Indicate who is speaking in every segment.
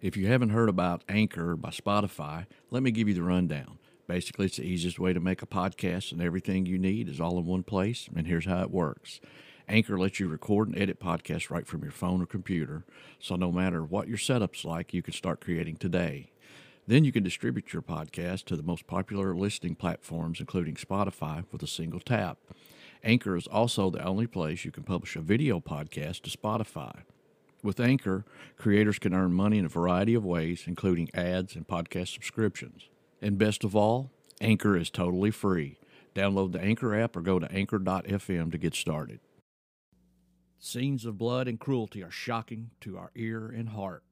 Speaker 1: If you haven't heard about Anchor by Spotify, let me give you the rundown. Basically, it's the easiest way to make a podcast, and everything you need is all in one place. And here's how it works Anchor lets you record and edit podcasts right from your phone or computer, so no matter what your setup's like, you can start creating today. Then you can distribute your podcast to the most popular listening platforms, including Spotify, with a single tap. Anchor is also the only place you can publish a video podcast to Spotify. With Anchor, creators can earn money in a variety of ways, including ads and podcast subscriptions. And best of all, Anchor is totally free. Download the Anchor app or go to anchor.fm to get started. Scenes of blood and cruelty are shocking to our ear and heart.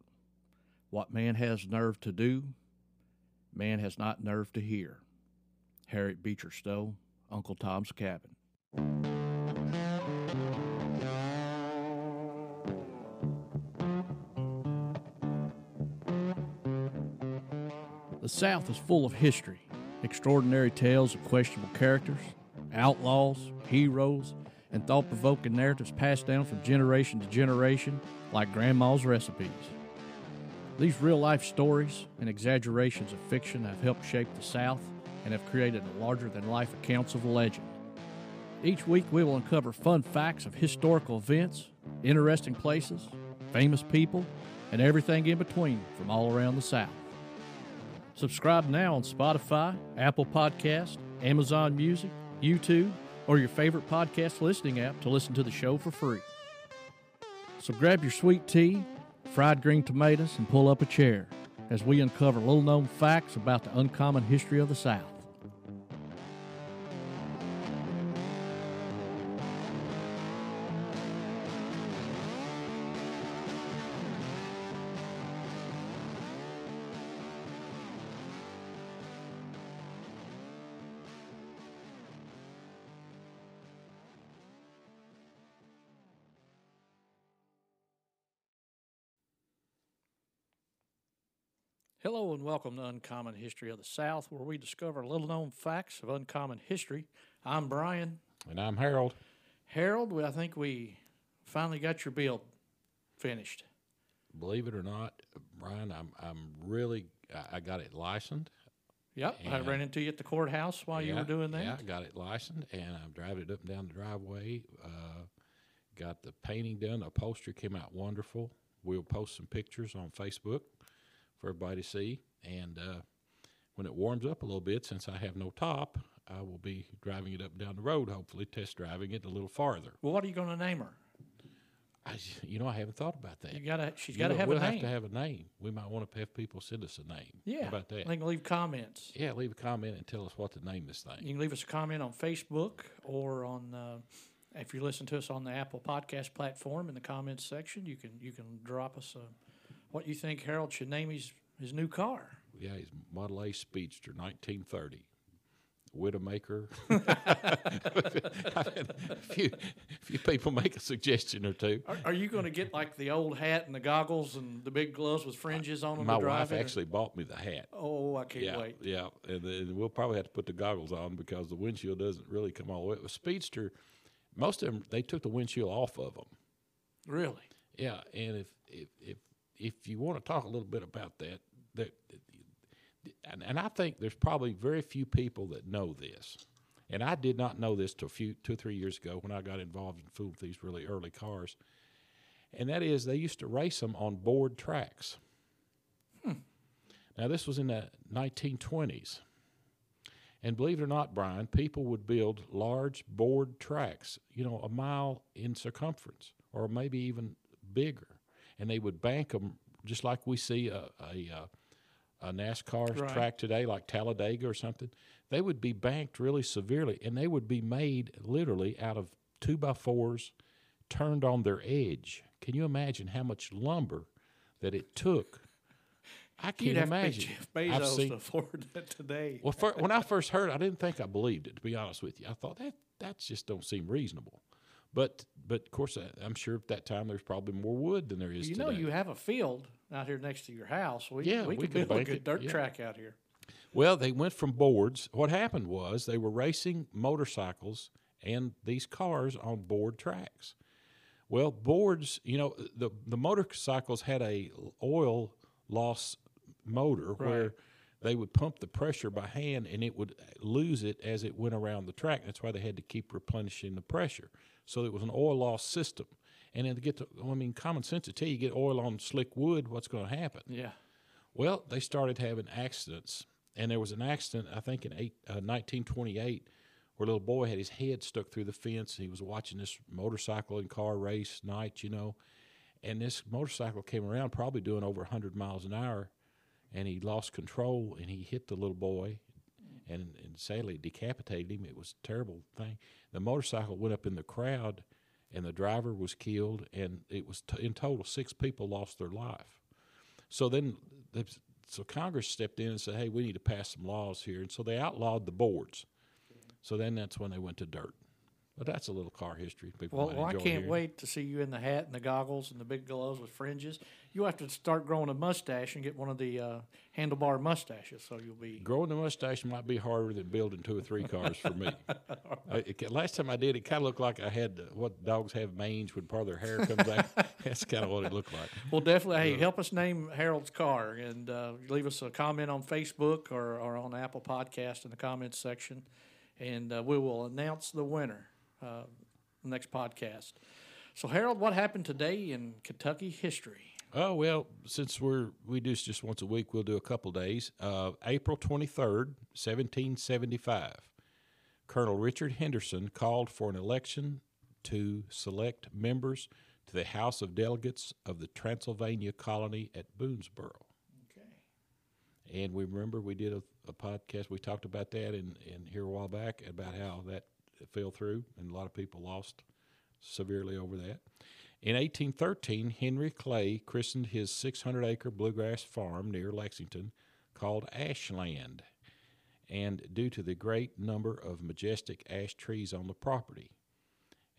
Speaker 1: What man has nerve to do, man has not nerve to hear. Harriet Beecher Stowe, Uncle Tom's Cabin. The South is full of history, extraordinary tales of questionable characters, outlaws, heroes, and thought provoking narratives passed down from generation to generation like Grandma's recipes. These real life stories and exaggerations of fiction have helped shape the South and have created larger than life accounts of legend. Each week, we will uncover fun facts of historical events, interesting places, famous people, and everything in between from all around the South. Subscribe now on Spotify, Apple Podcast, Amazon Music, YouTube, or your favorite podcast listening app to listen to the show for free. So grab your sweet tea, fried green tomatoes, and pull up a chair as we uncover little known facts about the uncommon history of the South. Hello and welcome to Uncommon History of the South, where we discover little known facts of uncommon history. I'm Brian.
Speaker 2: And I'm Harold.
Speaker 1: Harold, I think we finally got your build finished.
Speaker 2: Believe it or not, Brian, I'm I'm really I, I got it licensed.
Speaker 1: Yep, I ran into you at the courthouse while you were doing that.
Speaker 2: Yeah, I got it licensed, and I'm driving it up and down the driveway. Uh, got the painting done. The upholstery came out wonderful. We'll post some pictures on Facebook for everybody to see. And uh, when it warms up a little bit, since I have no top, I will be driving it up down the road. Hopefully, test driving it a little farther.
Speaker 1: Well, what are you going to name her?
Speaker 2: I, you know, I haven't thought about that.
Speaker 1: You gotta. She's got to have
Speaker 2: we'll
Speaker 1: a name.
Speaker 2: have to have a name. We might want to have people send us a name.
Speaker 1: yeah,
Speaker 2: How about that?
Speaker 1: They can leave comments.
Speaker 2: Yeah, leave a comment and tell us what to name this thing.
Speaker 1: You can leave us a comment on Facebook or on uh, if you listen to us on the Apple Podcast platform in the comments section. You can you can drop us a, what you think Harold should name his his new car.
Speaker 2: Yeah, his Model A Speedster, 1930. Widowmaker. a few, few people make a suggestion or two.
Speaker 1: Are, are you going to get like the old hat and the goggles and the big gloves with fringes on them
Speaker 2: My
Speaker 1: to drive
Speaker 2: wife
Speaker 1: or-
Speaker 2: actually bought me the hat.
Speaker 1: Oh, I can't
Speaker 2: yeah,
Speaker 1: wait.
Speaker 2: yeah, and then we'll probably have to put the goggles on because the windshield doesn't really come all the way. With Speedster, most of them they took the windshield off of them.
Speaker 1: Really?
Speaker 2: Yeah, and if if if if you want to talk a little bit about that, that and, and I think there's probably very few people that know this. And I did not know this till a few two or three years ago when I got involved in fooling with these really early cars. And that is they used to race them on board tracks. Hmm. Now this was in the 1920s. And believe it or not, Brian, people would build large board tracks, you know, a mile in circumference or maybe even bigger. And they would bank them just like we see a, a, uh, a NASCAR
Speaker 1: Right.
Speaker 2: track today, like Talladega or something. They would be banked really severely, and they would be made literally out of two by fours turned on their edge. Can you imagine how much lumber that it took? I can't imagine.
Speaker 1: to be Jeff
Speaker 2: I've
Speaker 1: Bezos
Speaker 2: seen-
Speaker 1: to afford that today.
Speaker 2: well, fir- when I first heard, it, I didn't think I believed it. To be honest with you, I thought that that just don't seem reasonable. But but of course, I'm sure at that time there's probably more wood than there is
Speaker 1: you
Speaker 2: today.
Speaker 1: know, you have a field out here next to your house. We,
Speaker 2: Yeah,
Speaker 1: we,
Speaker 2: we
Speaker 1: could
Speaker 2: could
Speaker 1: build a good
Speaker 2: it,
Speaker 1: dirt
Speaker 2: yeah.
Speaker 1: track out here.
Speaker 2: Well, they went from boards. What happened was they were racing motorcycles and these cars on board tracks. Well, boards, you know, the the motorcycles had a oil loss motor where they would pump the pressure by hand and it would lose it as it went around the track. That's why they had to keep replenishing the pressure. So it was an oil loss system. And then to get to, I mean, common sense to tell you, get oil on slick wood, what's going to happen?
Speaker 1: Yeah.
Speaker 2: Well, they started having accidents, and there was an accident I think in eight, uh, 1928 where a little boy had his head stuck through the fence. He was watching this motorcycle and car race night, you know, and this motorcycle came around probably doing over 100 miles an hour, and he lost control and he hit the little boy. And, and sadly decapitated him. It was a terrible thing. The motorcycle went up in the crowd, and the driver was killed. And it was t- in total six people lost their life. So then, the, so Congress stepped in and said, "Hey, we need to pass some laws here," and so they outlawed the boards. So then that's when they went to dirt. But that's a little car history. People
Speaker 1: Well, well I can't
Speaker 2: hearing.
Speaker 1: wait to see you in the hat and the goggles and the big gloves with fringes. You have to start growing a mustache and get one of the uh, handlebar mustaches, so you'll be.
Speaker 2: Growing the mustache might be harder than building two or three cars for me. It, last time I did, it kind of looked like I had uh, what dogs have mange when part of their hair comes out. That's kind of what it looked like.
Speaker 1: Well, definitely. Hey, help us name Harold's car and uh, leave us a comment on Facebook or, or on Apple Podcast in the comments section, and uh, we will announce the winner uh, next podcast. So, Harold, what happened today in Kentucky history?
Speaker 2: Oh well, since we're we do this just once a week, we'll do a couple days. Uh, April twenty third, seventeen seventy five. Colonel Richard Henderson called for an election to select members to the House of Delegates of the Transylvania colony at Boonesboro.
Speaker 1: Okay.
Speaker 2: And we remember we did a, a podcast. We talked about that in, in here a while back about how that fell through, and a lot of people lost severely over that. In 1813, Henry Clay christened his 600 acre bluegrass farm near Lexington called Ashland, and due to the great number of majestic ash trees on the property.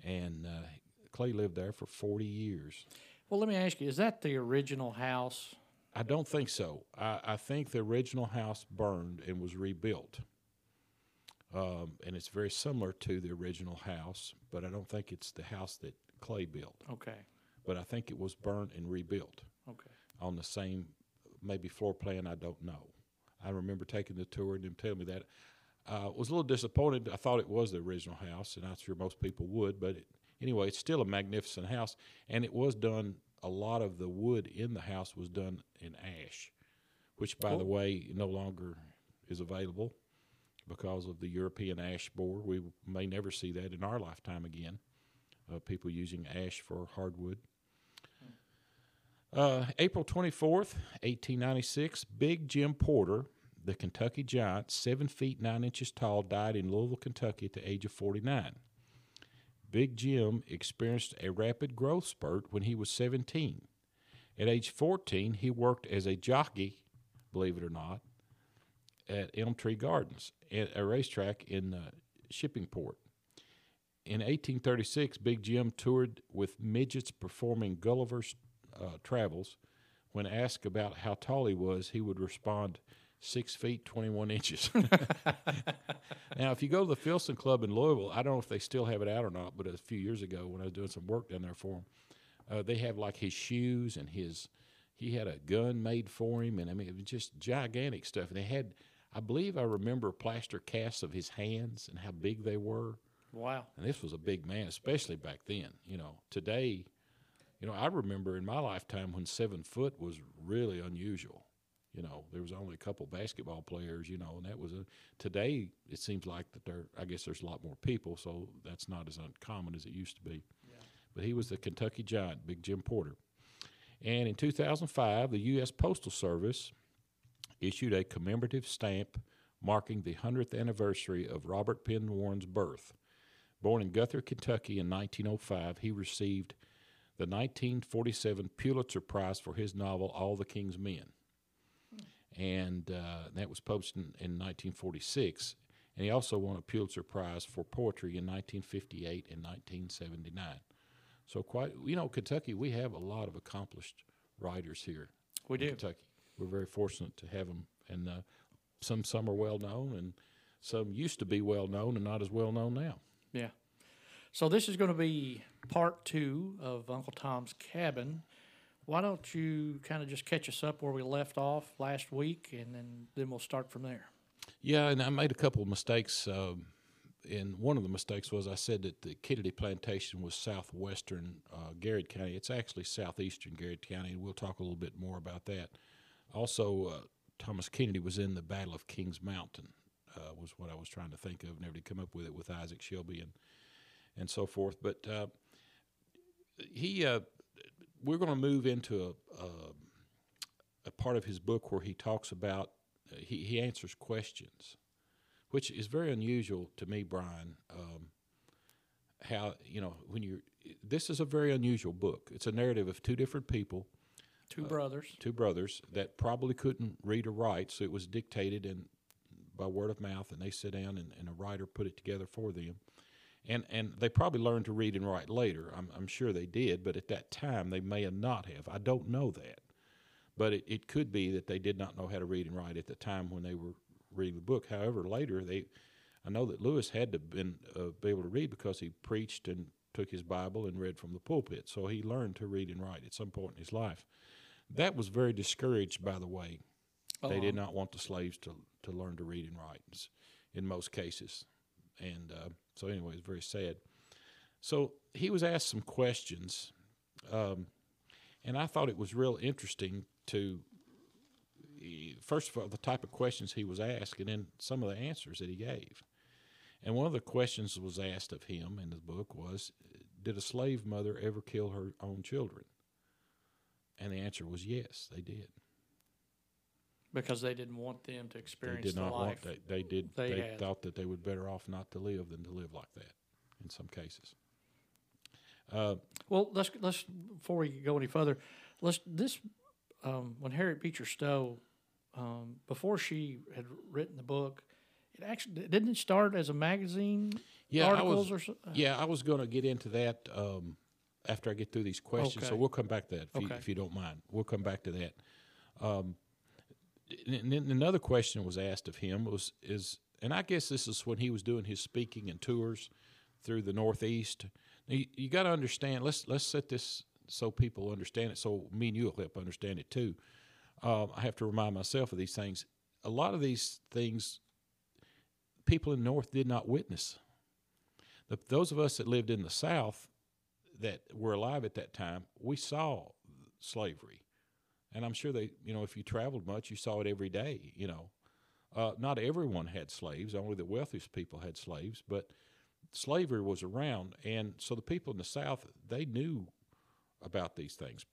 Speaker 2: And uh, Clay lived there for 40 years.
Speaker 1: Well, let me ask you: Is that the original house?
Speaker 2: I don't think so. I, I think the original house burned and was rebuilt. Um, and it's very similar to the original house, but I don't think it's the house that Clay built.
Speaker 1: Okay.
Speaker 2: But I think it was burnt and rebuilt
Speaker 1: Okay.
Speaker 2: on the same, maybe floor plan. I don't know. I remember taking the tour and them telling me that. I uh, was a little disappointed. I thought it was the original house, and I'm sure most people would. But it, anyway, it's still a magnificent house, and it was done. A lot of the wood in the house was done in ash, which, by the way, no longer is available because of the European ash borer. We may never see that in our lifetime again. Uh, people using ash for hardwood. Uh, April 24th, 1896, Big Jim Porter, the Kentucky Giant, seven feet nine inches tall, died in Louisville, Kentucky at the age of 49. Big Jim experienced a rapid growth spurt when he was 17. At age 14, he worked as a jockey, believe it or not, at Elm Tree Gardens, at a racetrack in uh, Shippingport. In 1836, Big Jim toured with midgets performing Gulliver's uh, travels. When asked about how tall he was, he would respond, six feet, 21 inches. now, if you go to the Filson Club in Louisville, I don't know if they still have it out or not, but a few years ago when I was doing some work down there for them, uh, they have like his shoes and his, he had a gun made for him. And I mean, it was just gigantic stuff. And they had, I believe I remember plaster casts of his hands and how big they were.
Speaker 1: Wow.
Speaker 2: And this was a big man, especially back then. You know, today, you know, I remember in my lifetime when seven foot was really unusual. You know, there was only a couple basketball players, you know, and that was a. Today, it seems like that there. I guess there's a lot more people, so that's not as uncommon as it used to be. But he was the Kentucky Giant, Big Jim Porter. And in 2005, the U.S. Postal Service issued a commemorative stamp marking the 100th anniversary of Robert Penn Warren's birth. Born in Guthrie, Kentucky in 1905, he received the 1947 Pulitzer Prize for his novel All the King's Men. And uh, that was published in, in 1946. And he also won a Pulitzer Prize for poetry in 1958 and 1979. So, quite, you know, Kentucky, we have a lot of accomplished writers here
Speaker 1: We
Speaker 2: in
Speaker 1: do.
Speaker 2: Kentucky. We're very fortunate to have them, and uh, some some are well known, and some used to be well known and not as well known now.
Speaker 1: Yeah. So this is going to be part two of Uncle Tom's Cabin. why don't you kind of just catch us up where we left off last week, and then then we'll start from there.
Speaker 2: Yeah, and I made a couple of mistakes. Um, and one of the mistakes was I said that the Kennedy Plantation was southwestern uh, Garrard County. It's actually southeastern Garrard County, and we'll talk a little bit more about that. Also, uh, Thomas Kennedy was in the Battle of Kings Mountain, uh, was what I was trying to think of. Never did come up with it with Isaac Shelby and and so forth. But uh, he, uh, we're going to move into a, a, a part of his book where he talks about he, he answers questions which is very unusual to me, Brian. Um, how you know when you this is a very unusual book. It's a narrative of two different people,
Speaker 1: Two brothers.
Speaker 2: two brothers that probably couldn't read or write, so it was dictated and by word of mouth, and they sit down and, and a writer put it together for them. And and they probably learned to read and write later. I'm, I'm sure they did, but at that time they may have not have. I don't know that, but it, it could be that they did not know how to read and write at the time when they were reading the book. However, later they, I know that Lewis had to been uh, be able to read because he preached and took his Bible and read from the pulpit, so he learned to read and write at some point in his life. That was very discouraged, by the way. They did not want the slaves to to learn to read and write in most cases, and uh, so anyway, it's very sad. So he was asked some questions, um, and I thought it was real interesting to first of all, the type of questions he was asked, and then some of the answers that he gave. And one of the questions that was asked of him in the book was, "Did a slave mother ever kill her own children?" And the answer was yes, they did.
Speaker 1: because they didn't want them to experience They
Speaker 2: did
Speaker 1: the
Speaker 2: not
Speaker 1: life.
Speaker 2: want. They, they did.
Speaker 1: they
Speaker 2: They, thought that they would better off not to live than to live like that. In some cases. Uh,
Speaker 1: Well, let's let's before we go any further, let's this um, when Harriet Beecher Stowe um, before she had written the book, it actually didn't it start as a magazine
Speaker 2: yeah, I was.
Speaker 1: or so,
Speaker 2: Yeah, I was going to get into that um, after I get through these questions. So we'll come back to that if, you, if you don't mind. We'll come back to that. Um, and then another question was asked of him was is, and I guess this is when he was doing his speaking and tours through the Northeast. Now, you, you got to understand. Let's let's set this so people understand it. So me and you will help understand it too. Um, I have to remind myself of these things. A lot of these things, people in the North did not witness the, those of us that lived in the South that were alive at that time, we saw slavery, and I'm sure they, you know, if you traveled much, you saw it every day. You know, uh, not everyone had slaves; only the wealthiest people had slaves. But slavery was around, and so the people in the South they knew about these things,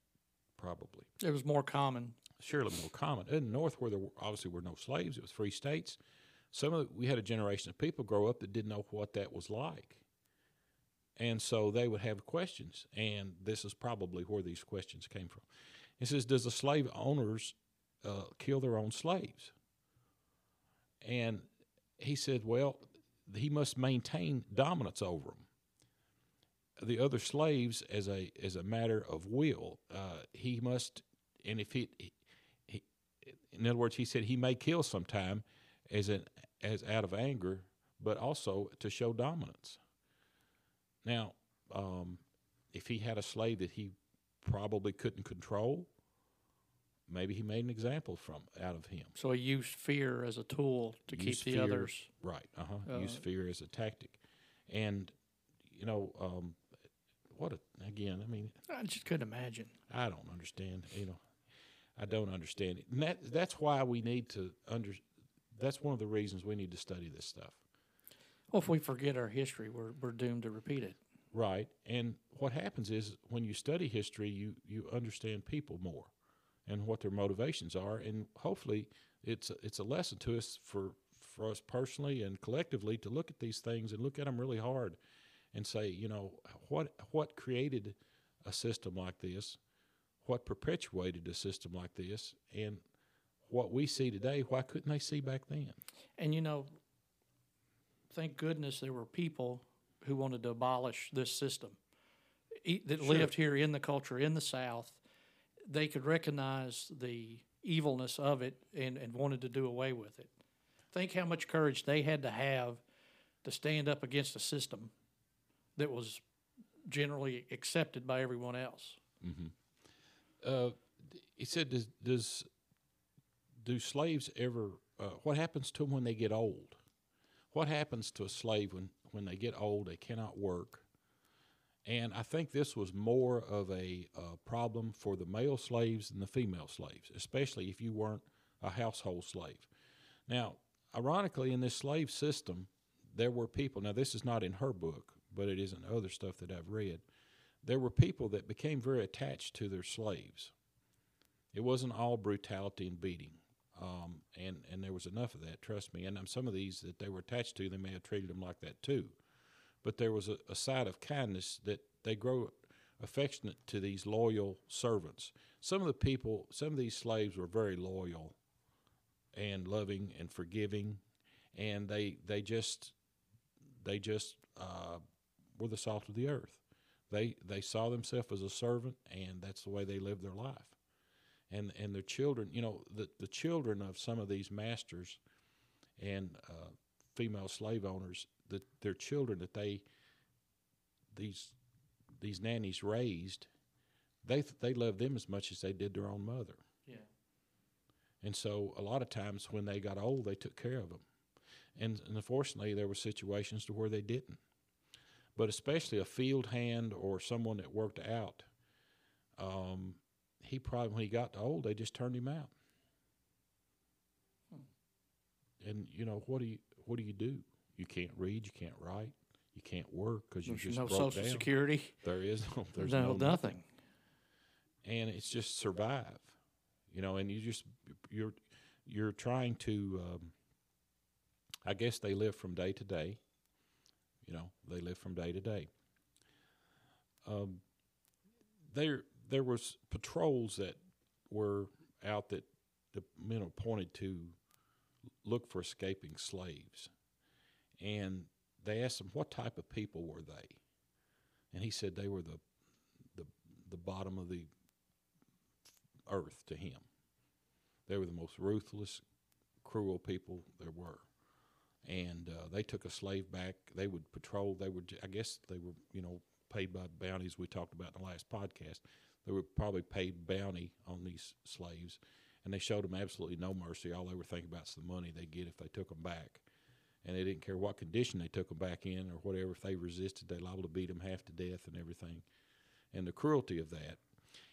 Speaker 2: probably
Speaker 1: it was more common.
Speaker 2: surely more common. In the North, where there were, obviously were no slaves, it was free states. Some of the, we had a generation of people grow up that didn't know what that was like, and so they would have questions. And this is probably where these questions came from. It says, "Does the slave owners uh, kill their own slaves?" And he said, "Well, he must maintain dominance over them." The other slaves, as a as a matter of will, uh, he must, and if he, he, in other words, he said he may kill sometime, as an as out of anger, but also to show dominance. Now, um, if he had a slave that he probably couldn't control, maybe he made an example from out of him.
Speaker 1: So he used fear as a tool to
Speaker 2: Use
Speaker 1: keep the
Speaker 2: fear-
Speaker 1: others.
Speaker 2: Right. Uh-huh.
Speaker 1: Uh,
Speaker 2: Use fear as a tactic, and you know, um, what a, again? I mean,
Speaker 1: I just couldn't imagine.
Speaker 2: I don't understand. You know, I don't understand it. And that that's why we need to under. That's one of the reasons we need to study this stuff.
Speaker 1: Well, if we forget our history, we're we're doomed to repeat it.
Speaker 2: Right. And what happens is when you study history, you you understand people more, and what their motivations are, and hopefully it's a, it's a lesson to us for for us personally and collectively to look at these things and look at them really hard, and say, you know, what what created a system like this, what perpetuated a system like this, and what we see today, why couldn't they see back then?
Speaker 1: And you know, thank goodness there were people who wanted to abolish this system that
Speaker 2: Sure.
Speaker 1: lived here in the culture in the South. They could recognize the evilness of it and, and wanted to do away with it. Think how much courage they had to have to stand up against a system that was generally accepted by everyone else.
Speaker 2: uh, he said, does, does do slaves ever? Uh, what happens to them when they get old? What happens to a slave when when they get old? They cannot work. And I think this was more of a uh, problem for the male slaves than the female slaves, especially if you weren't a household slave. Now, ironically, in this slave system, there were people. Now, this is not in her book, but it is in other stuff that I've read. There were people that became very attached to their slaves. It wasn't all brutality and beating. Um, and, and there was enough of that, trust me. And um, some of these that they were attached to, they may have treated them like that too. But there was a, a side of kindness that they grow affectionate to these loyal servants. Some of the people, some of these slaves were very loyal and loving and forgiving, and they they just they just uh, were the salt of the earth. They they saw themselves as a servant, and that's the way they lived their life and and their children. You know, the the children of some of these masters and uh, female slave owners, that their children that they these these nannies raised, they they loved them as much as they did their own mother.
Speaker 1: Yeah.
Speaker 2: And so a lot of times when they got old, they took care of them. And, and unfortunately, there were situations to where they didn't. But especially a field hand or someone that worked out, um, he probably when he got old, they just turned him out.
Speaker 1: Hmm.
Speaker 2: And you know what do you what do you do? You can't read, you can't write, you can't work because you
Speaker 1: There's
Speaker 2: just
Speaker 1: no
Speaker 2: broke
Speaker 1: social
Speaker 2: down.
Speaker 1: security.
Speaker 2: There is no, there's
Speaker 1: no,
Speaker 2: no,
Speaker 1: nothing.
Speaker 2: and it's just survive, you know. And you just you're you're trying to. Um, I guess they live from day to day. You know, they live from day to day. Um, there there was patrols that were out that the men appointed to look for escaping slaves, and they asked him what type of people were they, and he said they were the the the bottom of the earth to him. They were the most ruthless, cruel people there were, and uh, they took a slave back. They would patrol. They would, I guess, they were you know paid by bounties. We talked about in the last podcast. They were probably paid bounty on these slaves, and they showed them absolutely no mercy. All they were thinking about is the money they get if they took them back, and they didn't care what condition they took them back in or whatever. If they resisted, they liable to beat them half to death and everything, and the cruelty of that.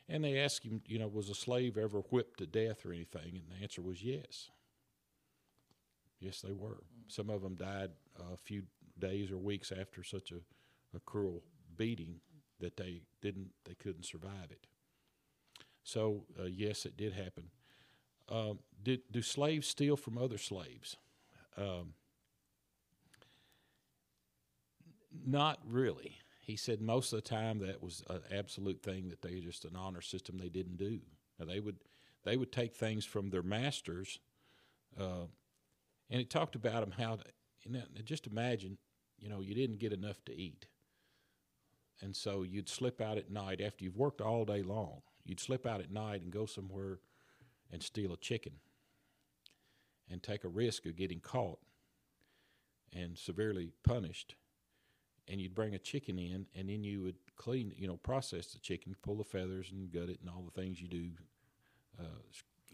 Speaker 2: And they asked him, you know, was a slave ever whipped to death or anything? And the answer was yes. Yes, they were. Some of them died a few days or weeks after such a, a cruel beating that they didn't, they couldn't survive it. So uh, yes, it did happen. Um, did do slaves steal from other slaves? Um, not really. He said most of the time that was an absolute thing that they just an honor system they didn't do. Now they would they would take things from their masters, uh, and he talked about them how to, you know, just imagine, you know, you didn't get enough to eat, and so you'd slip out at night after you've worked all day long. You'd slip out at night and go somewhere and steal a chicken, and take a risk of getting caught and severely punished and you'd bring a chicken in, and then you would clean, you know, process the chicken, pull the feathers and gut it, and all the things you do. Uh,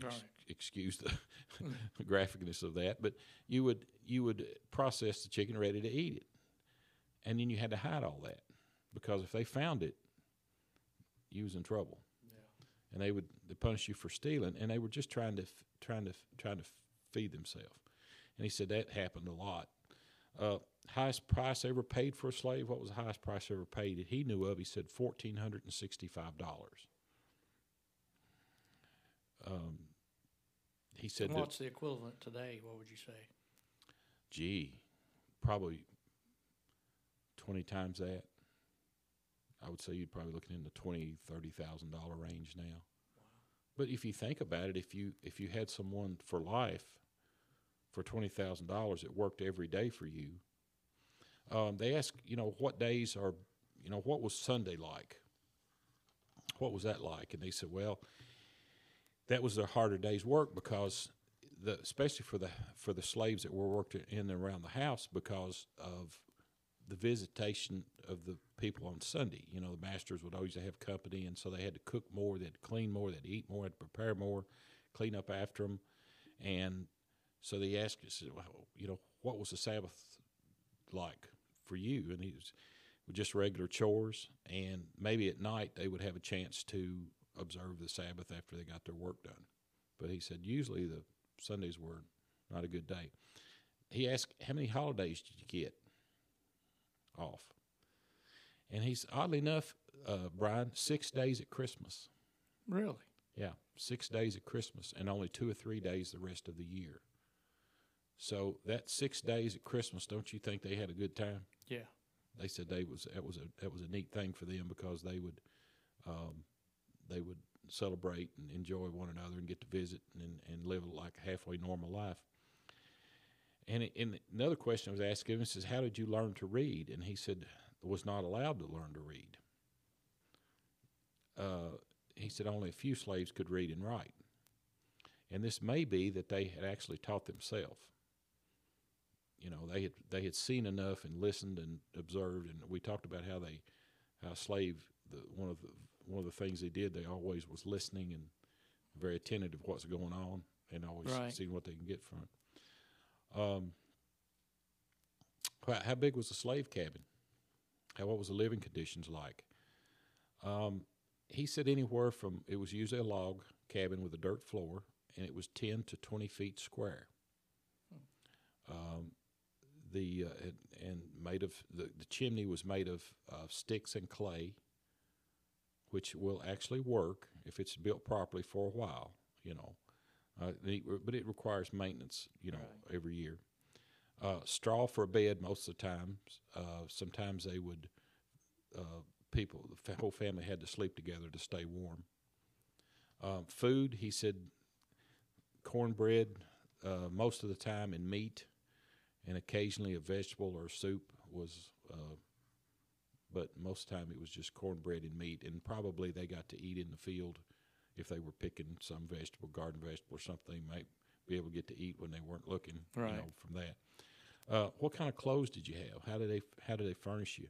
Speaker 1: Right.
Speaker 2: Excuse the graphicness of that, but you would you would process the chicken ready to eat it, and then you had to hide all that because if they found it, you was in trouble, and they would they punish you for stealing, and they were just trying to trying to trying to feed themselves, and he said that happened a lot. Uh, highest price ever paid for a slave? What was the highest price ever paid that he knew of? He said fourteen hundred and sixty-five dollars. Um, he said
Speaker 1: And
Speaker 2: that,
Speaker 1: what's the equivalent today? What would you say?
Speaker 2: gee, probably twenty times that. I would say you'd probably looking in the twenty, thirty thousand dollar range now. But if you think about it, if you if you had someone for life for twenty thousand dollars that worked every day for you, um, they asked, you know, what days are, you know, what was Sunday like? What was that like? And they said, well, that was a harder day's work because the especially for the for the slaves that were worked in and around the house because of the visitation of the people on Sunday. You know, the masters would always have company, and so they had to cook more, they had to clean more, they had to eat more, they had to prepare more, clean up after them, and so they asked us, well, you know, what was the Sabbath like for you? And he was just regular chores, and maybe at night they would have a chance to observe the Sabbath after they got their work done. But he said usually the Sundays were not a good day. He asked, How many holidays did you get off? And he's oddly enough, uh, Brian, six days at Christmas.
Speaker 1: Really?
Speaker 2: Yeah, six days at Christmas and only two or three days the rest of the year. So that six days at Christmas, don't you think they had a good time?
Speaker 1: Yeah.
Speaker 2: They said they was that was a that was a neat thing for them because they would um, they would celebrate and enjoy one another and get to visit and and live like a halfway normal life. And, it, and another question I was asking him says, "How did you learn to read?" And he said, "Was not allowed to learn to read." Uh, he said only a few slaves could read and write, and this may be that they had actually taught themselves. You know, they had they had seen enough and listened and observed, and we talked about how they how slave the one of the one of the things they did they always was listening and very attentive to what's going on and always
Speaker 1: Right.
Speaker 2: seeing what they can get from it. Um, how, big was the slave cabin? How what was the living conditions like? Um, he said anywhere from it was usually a log cabin with a dirt floor, and it was ten to twenty feet square. Um, the uh, and, and made of the, the chimney was made of uh, sticks and clay, which will actually work if it's built properly for a while. You know, uh, the- but it requires maintenance. You know, every year. Uh, straw for a bed most of the time. Uh, sometimes they would uh, people the whole family had to sleep together to stay warm. Um, food, he said, cornbread uh, most of the time and meat, and occasionally a vegetable or soup was. Uh, but most of the time it was just cornbread and meat, and probably they got to eat in the field if they were picking some vegetable, garden vegetable or something. They might be able to get to eat when they weren't looking. You
Speaker 1: Right.
Speaker 2: know, from that. Uh, what kind of clothes did you have? How did they How did they furnish you?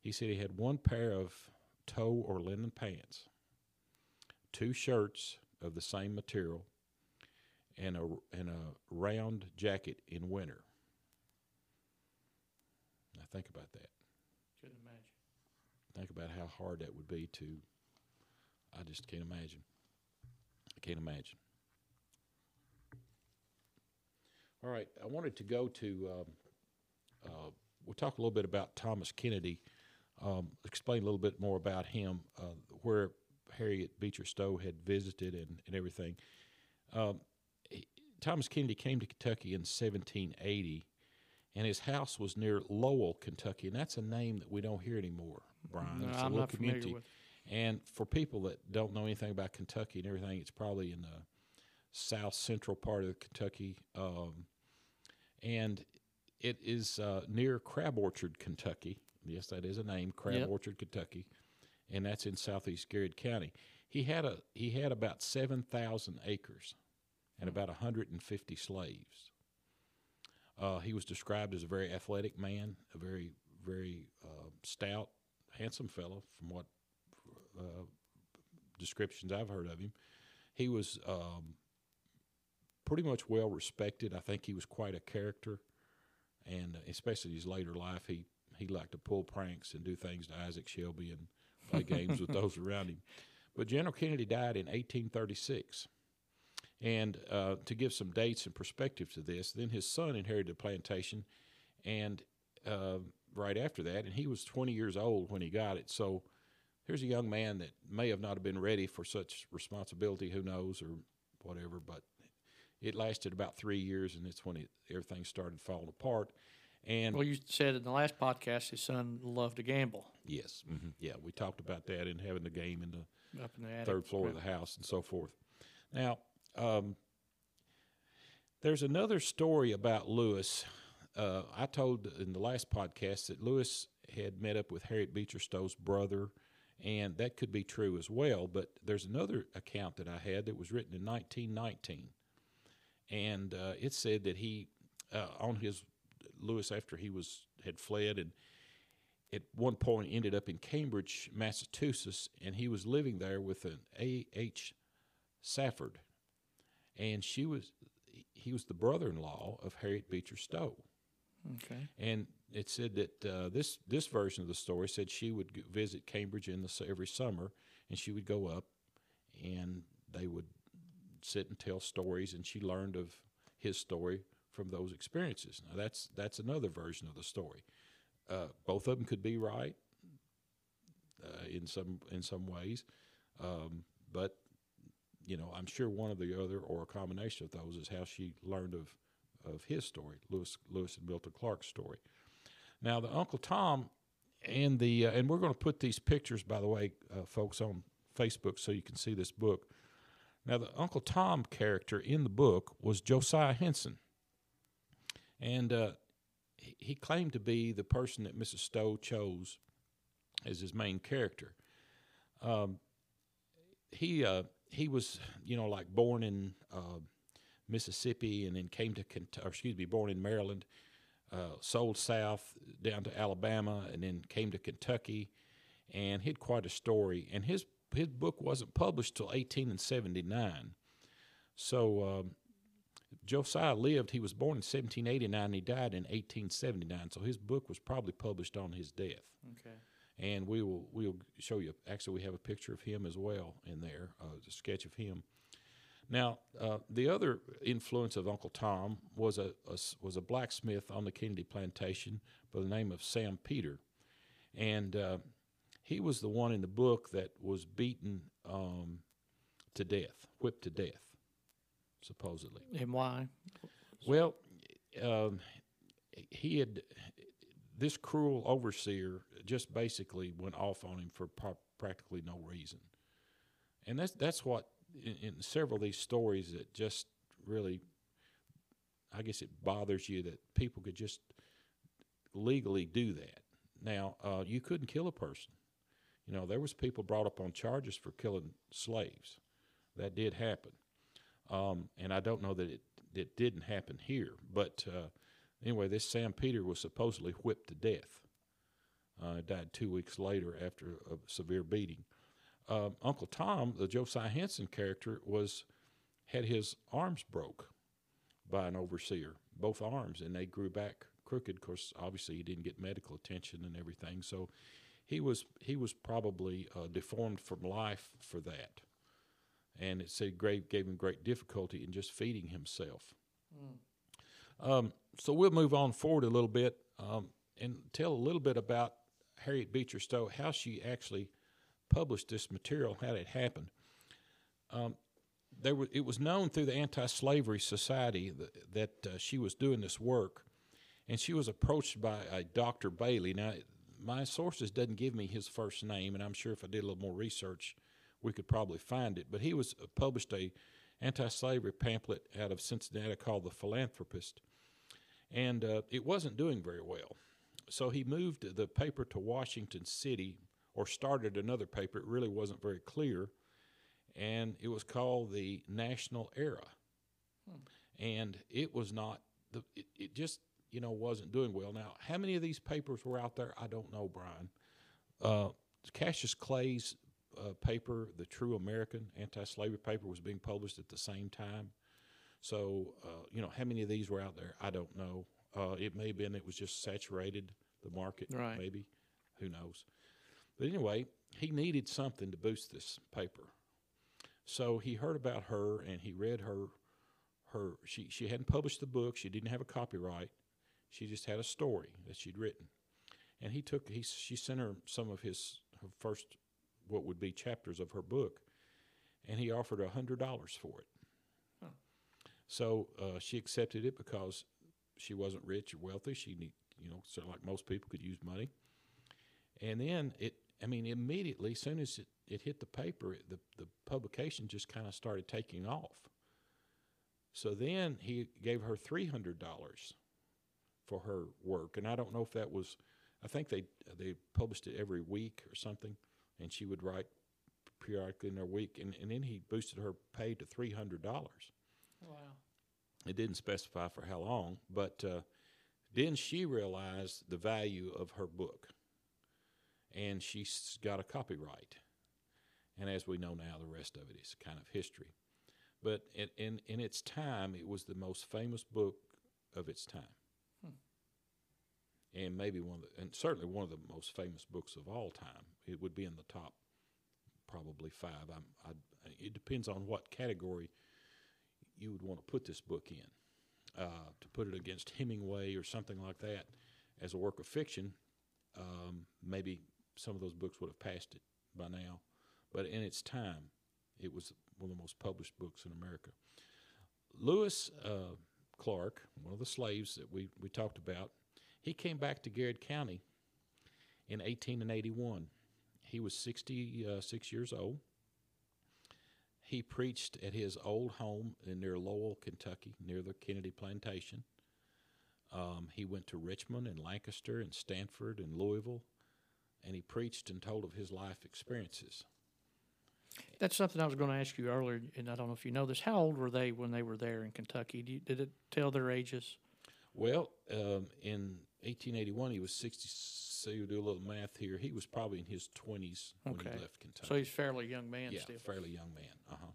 Speaker 2: He said he had one pair of tow or linen pants, two shirts of the same material, and a and a round jacket in winter. Now think about that.
Speaker 1: Could imagine.
Speaker 2: Think about how hard that would be to. I just can't imagine. I can't imagine. All right, I wanted to go to. Um, uh, we'll talk a little bit about Thomas Kennedy. Um, explain a little bit more about him, uh, where Harriet Beecher Stowe had visited and, and everything. Um, he- Thomas Kennedy came to Kentucky in 1780, and his house was near Lowell, Kentucky, and that's a name that we don't hear anymore, Brian.
Speaker 1: No,
Speaker 2: it's a
Speaker 1: I'm
Speaker 2: little
Speaker 1: not familiar with.
Speaker 2: And for people that don't know anything about Kentucky and everything, it's probably in the south central part of Kentucky. Um, and it is uh, near Crab Orchard, Kentucky. Yes, that is a name, Crab
Speaker 1: Yep.
Speaker 2: Orchard, Kentucky, and that's in southeast Garrard County. He had a he had about seven thousand acres and about hundred and fifty slaves. Uh, he was described as a very athletic man, a very very uh, stout, handsome fellow, from what uh, descriptions I've heard of him. He was um, pretty much well respected. I think he was quite a character, and uh, especially his later life, he he liked to pull pranks and do things to Isaac Shelby and play games with those around him. But General Kennedy died in 1836. And uh, to give some dates and perspective to this, then his son inherited the plantation, and uh, right after that, and he was 20 years old when he got it. So here's a young man that may have not have been ready for such responsibility, who knows, or whatever. But it lasted about three years, and it's when it, everything started falling apart. And
Speaker 1: Well, you said in the last podcast his son loved to gamble
Speaker 2: yes, yeah, we talked about that and having the game in the
Speaker 1: in the
Speaker 2: third floor of the house and so forth. Now, um, there's another story about Lewis. Uh, I told in the last podcast that Lewis had met up with Harriet Beecher Stowe's brother, and that could be true as well. But there's another account that I had that was written in 1919, and uh, it said that he, uh, on his Lewis after he was had fled and at one point ended up in Cambridge, Massachusetts, and he was living there with an A. H. Safford, and she was he was the brother-in-law of Harriet Beecher Stowe.
Speaker 1: Okay.
Speaker 2: And it said that uh, this this version of the story said she would visit Cambridge in the every summer, and she would go up, and they would sit and tell stories, and she learned of his story from those experiences. Now that's that's another version of the story. Uh, both of them could be right uh, in some in some ways, um, but you know I'm sure one of the other or a combination of those is how she learned of of his story, Lewis Lewis and Milton Clarke's story. Now the Uncle Tom and the uh, and we're going to put these pictures, by the way, uh, folks, on Facebook so you can see this book. Now the Uncle Tom character in the book was Josiah Henson, and uh, he, claimed to be the person that Mrs. Stowe chose as his main character. Um, he uh, he was you know like born in uh, Mississippi and then came to Kent- or excuse me born in Maryland, uh, sold south down to Alabama and then came to Kentucky, and he had quite a story. And his his book wasn't published till 1879. So um, Josiah lived. He was born in 1789. and He died in 1879. So his book was probably published on his death
Speaker 1: Okay.
Speaker 2: and we will we'll show you. Actually, we have a picture of him as well in there, uh, a sketch of him. Now, uh, the other influence of Uncle Tom was a, a was a blacksmith on the Kennedy plantation by the name of Sam Peter, and uh, he was the one in the book that was beaten um, to death, whipped to death, supposedly.
Speaker 1: And why?
Speaker 2: Well, um, he had this cruel overseer just basically went off on him for practically no reason, and that's that's what in, in several of these stories that just really, I guess it bothers you that people could just legally do that. Now, uh, you couldn't kill a person. You know, there was people brought up on charges for killing slaves. That did happen. Um, and I don't know that it, it didn't happen here. But uh, anyway, this Sam Peter was supposedly whipped to death. Uh, died two weeks later after a severe beating. Um Uncle Tom, the Josiah Henson character, was had his arms broke by an overseer, both arms, and they grew back crooked. Of course, obviously he didn't get medical attention and everything, so he was he was probably uh, deformed from life for that and it said great gave him great difficulty in just feeding himself. Um, so we'll move on forward a little bit um, and tell a little bit about Harriet Beecher Stowe, how she actually published this material, how it happened. Um, there was, it was known through the Anti-Slavery Society that, that uh, she was doing this work, and she was approached by a Dr. Bailey. Now, my sources doesn't give me his first name, and I'm sure if I did a little more research, we could probably find it. But he was uh, published a anti-slavery pamphlet out of Cincinnati called "The Philanthropist," and uh, it wasn't doing very well. So he moved the paper to Washington City, or started another paper. It really wasn't very clear, and it was called the National Era, and it was not the. It, it just you know wasn't doing well. Now, how many of these papers were out there? I don't know, Brian. Uh, Cassius Clay's uh, paper, the True American anti-slavery paper, was being published at the same time. So, uh, you know, how many of these were out there? I don't know. Uh, it may have been it was just saturated the market,
Speaker 1: Right.
Speaker 2: maybe. Who knows? But anyway, he needed something to boost this paper. So he heard about her and he read her her she she hadn't published the book, she didn't have a copyright. She just had a story that she'd written. And he took he she sent her some of his her first what would be chapters of her book and he offered a hundred dollars for it. So uh, she accepted it because she wasn't rich or wealthy. She need, you know, so like most people could use money. And then it, I mean, immediately, as soon as it, it hit the paper, it, the the publication just kind of started taking off. So then he gave her three hundred dollars for her work, and I don't know if that was, I think they they published it every week or something, and she would write periodically in their week, and, and then he boosted her pay to three hundred dollars.
Speaker 1: Wow.
Speaker 2: It didn't specify for how long, but uh, Then she realized the value of her book, and she's got a copyright. And as we know now, the rest of it is kind of history. But in, in, in its time, it was the most famous book of its time. And maybe one of the, and certainly one of the most famous books of all time. It would be in the top, probably five. I'm, I, it depends on what category you would want to put this book in. Uh, to put it against Hemingway or something like that as a work of fiction, um, maybe some of those books would have passed it by now. But in its time, it was one of the most published books in America. Lewis uh, Clarke, one of the slaves that we, we talked about, he came back to Garrard County in 1881. He was 66 years old. He preached at his old home near Lowell, Kentucky, near the Kennedy Plantation. Um, he went to Richmond and Lancaster and Stanford and Louisville, and he preached and told of his life experiences.
Speaker 1: That's something I was going to ask you earlier, and I don't know if you know this. How old were they when they were there in Kentucky? Did, you, did it tell their ages?
Speaker 2: Well, um, in 1881, he was 60. So you do a little math here. He was probably in his 20s when
Speaker 1: Okay.
Speaker 2: he left Kentucky.
Speaker 1: So he's a fairly young man
Speaker 2: yeah,
Speaker 1: still.
Speaker 2: fairly young man. Uh huh.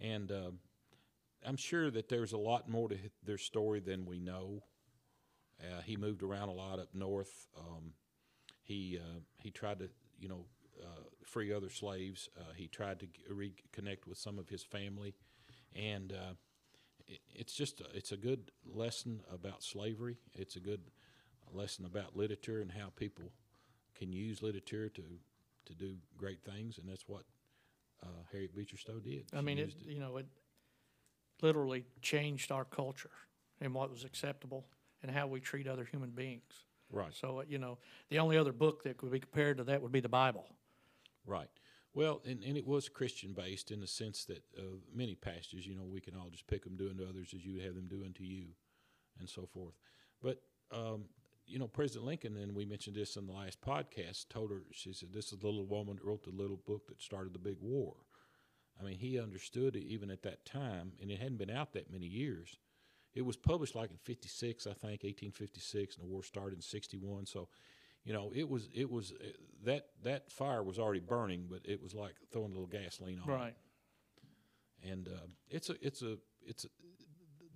Speaker 2: And um, I'm sure that there's a lot more to their story than we know. Uh, he moved around a lot up north. Um, he uh, he tried to you know uh, free other slaves. Uh, he tried to reconnect with some of his family, and uh, it, it's just a, it's a good lesson about slavery. It's a good lesson about literature and how people can use literature to to do great things, and that's what uh, Harriet Beecher Stowe did.
Speaker 1: I mean, it,
Speaker 2: used
Speaker 1: you know, it literally changed our culture and what was acceptable and how we treat other human beings.
Speaker 2: Right,
Speaker 1: So, uh, you know, the only other book that could be compared to that would be the Bible.
Speaker 2: right. Well, and, and it was Christian based in the sense that uh, many pastors, you know, we can all just pick them doing to others as you would have them doing to you, and so forth. But um, you know, President Lincoln, and we mentioned this in the last podcast, told her she said, "This is the little woman that wrote the little book that started the big war." I mean, he understood it even at that time, and it hadn't been out that many years. It was published like in '56, I think, 1856, and the war started in '61. So, you know, it was it was uh, that that fire was already burning, but it was like throwing a little gasoline on it
Speaker 1: Right.
Speaker 2: and uh, it's a it's a it's a,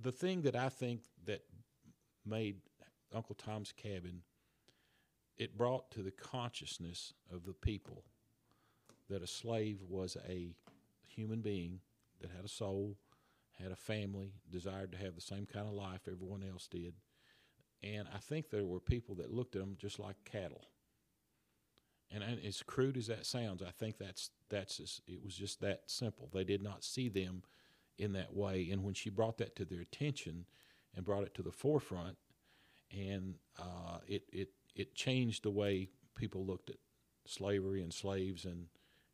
Speaker 2: the thing that I think that made Uncle Tom's Cabin. It brought to the consciousness of the people that a slave was a human being that had a soul, had a family, desired to have the same kind of life everyone else did, and I think there were people that looked at them just like cattle. And, and as crude as that sounds, I think that's that's just, it was just that simple. They did not see them in that way, and when she brought that to their attention and brought it to the forefront, and uh, it it it changed the way people looked at slavery and slaves and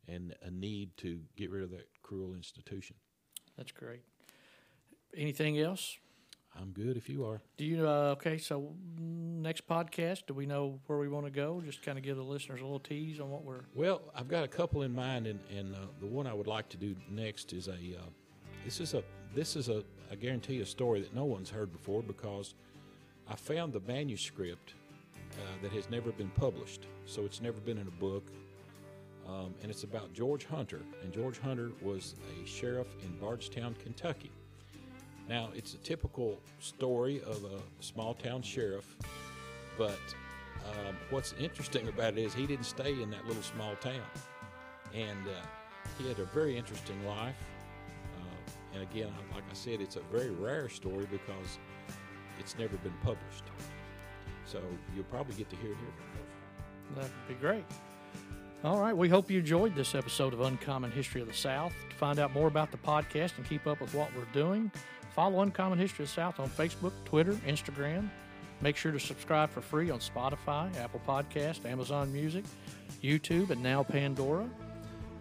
Speaker 2: and a need to get rid of that cruel institution.
Speaker 1: That's great. Anything else?
Speaker 2: I'm good if you are.
Speaker 1: Do you, uh, okay, so next podcast, do we know where we want to go? Just kind of give the listeners a little tease on what we're,
Speaker 2: Well, I've got a couple in mind, and, and uh, the one I would like to do next is a. Uh, this is a. This is a. I guarantee a story that no one's heard before because I found the manuscript uh, that has never been published, so it's never been in a book, um, and it's about George Hunter. And George Hunter was a sheriff in Bardstown, Kentucky. Now, it's a typical story of a small town sheriff, but um, what's interesting about it is he didn't stay in that little small town. And uh, he had a very interesting life. Uh, and again, like I said, it's a very rare story because it's never been published. So you'll probably get to hear it here first.
Speaker 1: that'd be great. All right, we hope you enjoyed this episode of Uncommon History of the South. To find out more about the podcast and keep up with what we're doing, follow Uncommon History of the South on Facebook, Twitter, Instagram. Make sure to subscribe for free on Spotify, Apple Podcast, Amazon Music, YouTube, and now Pandora,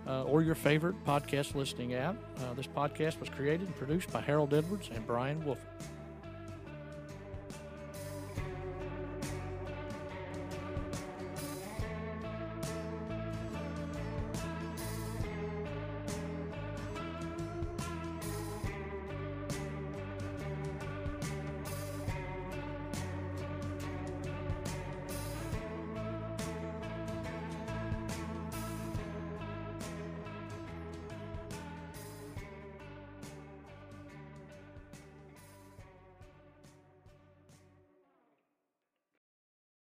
Speaker 1: uh, or your favorite podcast listening app. Uh, this podcast was created and produced by Harold Edwards and Brian Wolford.